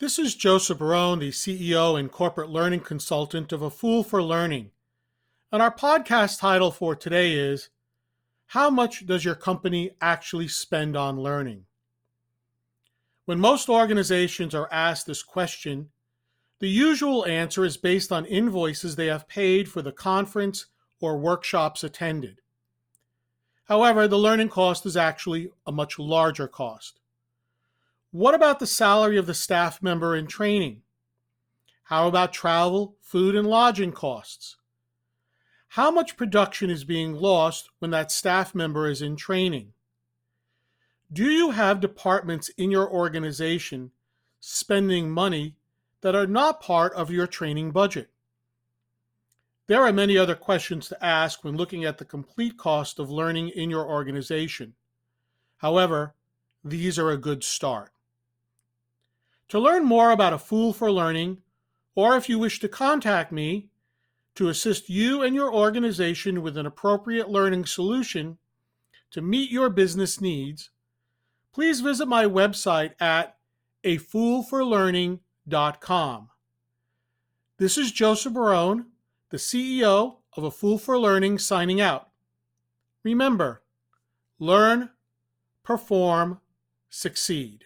This is Joseph Barone, the CEO and corporate learning consultant of A Fool for Learning. And our podcast title for today is How Much Does Your Company Actually Spend on Learning? When most organizations are asked this question, the usual answer is based on invoices they have paid for the conference or workshops attended. However, the learning cost is actually a much larger cost. What about the salary of the staff member in training? How about travel, food, and lodging costs? How much production is being lost when that staff member is in training? Do you have departments in your organization spending money that are not part of your training budget? There are many other questions to ask when looking at the complete cost of learning in your organization. However, these are a good start. To learn more about A Fool for Learning, or if you wish to contact me to assist you and your organization with an appropriate learning solution to meet your business needs, please visit my website at afoolforlearning.com. This is Joseph Barone, the CEO of A Fool for Learning, signing out. Remember, learn, perform, succeed.